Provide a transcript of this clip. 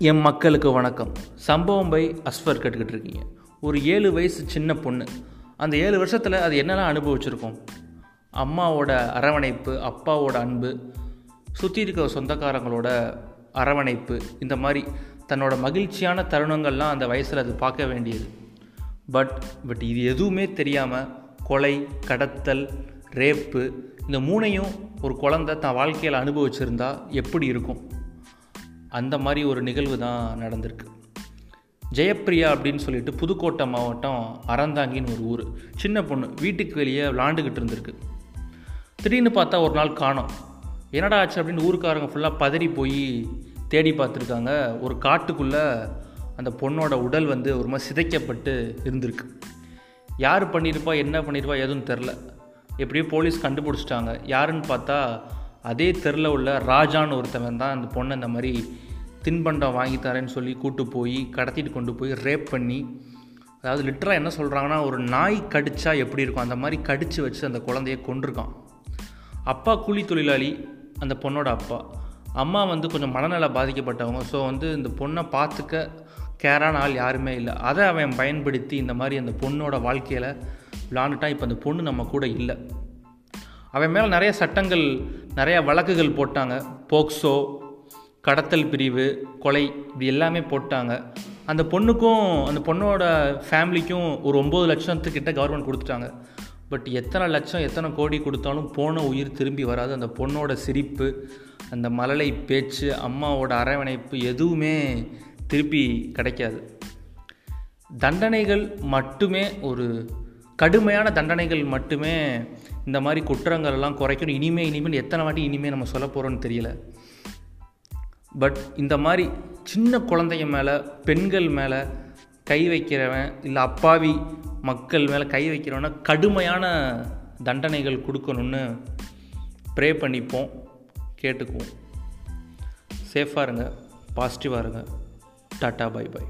என் மக்களுக்கு வணக்கம். சம்பவம் பை அஸ்வர் கேட்டுக்கிட்டு இருக்கீங்க. ஒரு ஏழு வயசு சின்ன பொண்ணு. அந்த ஏழு வருஷத்தில் அது என்னெல்லாம் அனுபவிச்சிருக்கோம்? அம்மாவோட அரவணைப்பு அப்பாவோட அன்பு சுற்றி இருக்கிற சொந்தக்காரங்களோட அரவணைப்பு இந்த மாதிரி தன்னோட மகிழ்ச்சியான தருணங்கள்லாம் அந்த வயசில் அது பார்க்க வேண்டியது. பட் பட் இது எதுவுமே தெரியாமல் கொலை கடத்தல் ரேப்பு இந்த மூணையும் ஒரு குழந்தை தன் வாழ்க்கையில் அனுபவிச்சிருந்தா எப்படி இருக்கும்? அந்த மாதிரி ஒரு நிகழ்வு தான் நடந்திருக்கு. ஜெயப்பிரியா அப்படின்னு சொல்லிட்டு புதுக்கோட்டை மாவட்டம் அறந்தாங்கின்னு ஒரு ஊர். சின்ன பொண்ணு வீட்டுக்கு வெளியே விளாண்டுக்கிட்டு இருந்திருக்கு. திடீர்னு பார்த்தா ஒரு நாள் காணோம். என்னடா ஆச்சு அப்படின்னு ஊருக்காரங்க ஃபுல்லாக பதறி போய் தேடி பார்த்துருக்காங்க. ஒரு காட்டுக்குள்ளே அந்த பொண்ணோட உடல் வந்து ஒரு மாதிரி சிதைக்கப்பட்டு இருந்திருக்கு. யார் பண்ணியிருப்பா என்ன பண்ணியிருப்பா எதுவும் தெரில. எப்படியோ போலீஸ் கண்டுபிடிச்சிட்டாங்க. யாருன்னு பார்த்தா அதே தெருவில் உள்ள ராஜான்னு ஒருத்தவன் தான் அந்த பொண்ணை இந்த மாதிரி தின்பண்டம் வாங்கி தரேன்னு சொல்லி கூட்டு போய் கடத்திட்டு கொண்டு போய் ரேப் பண்ணி அதாவது லிட்டராக என்ன சொல்கிறாங்கன்னா ஒரு நாய் கடிச்சா எப்படி இருக்கும்? அந்த மாதிரி கடித்து வச்சு அந்த குழந்தைய கொண்டிருக்கான் அப்பா கூலி தொழிலாளி அந்த பொண்ணோட அப்பா. அம்மா வந்து கொஞ்சம் மனநல பாதிக்கப்பட்டவங்க. ஸோ வந்து இந்த பொண்ணை பார்த்துக்க கேரான ஆள் யாருமே இல்லை. அதை அவன் பயன்படுத்தி இந்த மாதிரி அந்த பொண்ணோட வாழ்க்கையில் விளாண்டுட்டான் இப்போ அந்த பொண்ணு நம்ம கூட இல்லை. அவன் மேலே நிறைய சட்டங்கள் நிறையா வழக்குகள் போட்டாங்க. போக்சோ கடத்தல் பிரிவு கொலை இப்படி எல்லாமே போட்டாங்க. அந்த பொண்ணுக்கும் அந்த பொண்ணோட ஃபேமிலிக்கும் ஒரு ஒம்பது லட்சத்துக்கிட்ட கவர்மெண்ட் கொடுத்துட்டாங்க. பட் எத்தனை லட்சம் எத்தனை கோடி கொடுத்தாலும் போன உயிர் திரும்பி வராது. அந்த பொண்ணோட சிரிப்பு அந்த மழலை பேச்சு அம்மாவோட அரவணைப்பு எதுவுமே திருப்பி கிடைக்காது. தண்டனைகள் மட்டுமே ஒரு கடுமையான தண்டனைகள் மட்டுமே இந்த மாதிரி குற்றங்கள் எல்லாம் குறைக்கணும். இனிமே இனிமேல் எத்தனை வாட்டி இனிமேல் நம்ம சொல்ல போகிறோன்னு தெரியல. பட் இந்த மாதிரி சின்ன குழந்தைங்க மேலே பெண்கள் மேலே கை வைக்கிறவன் இல்லை அப்பாவி மக்கள் மேலே கை வைக்கிறவன கடுமையான தண்டனைகள் கொடுக்கணும்னு ப்ரே பண்ணிப்போம். கேட்டுக்குவோம். சேஃபாக இருங்க. பாசிட்டிவாக இருங்க. Tata bye by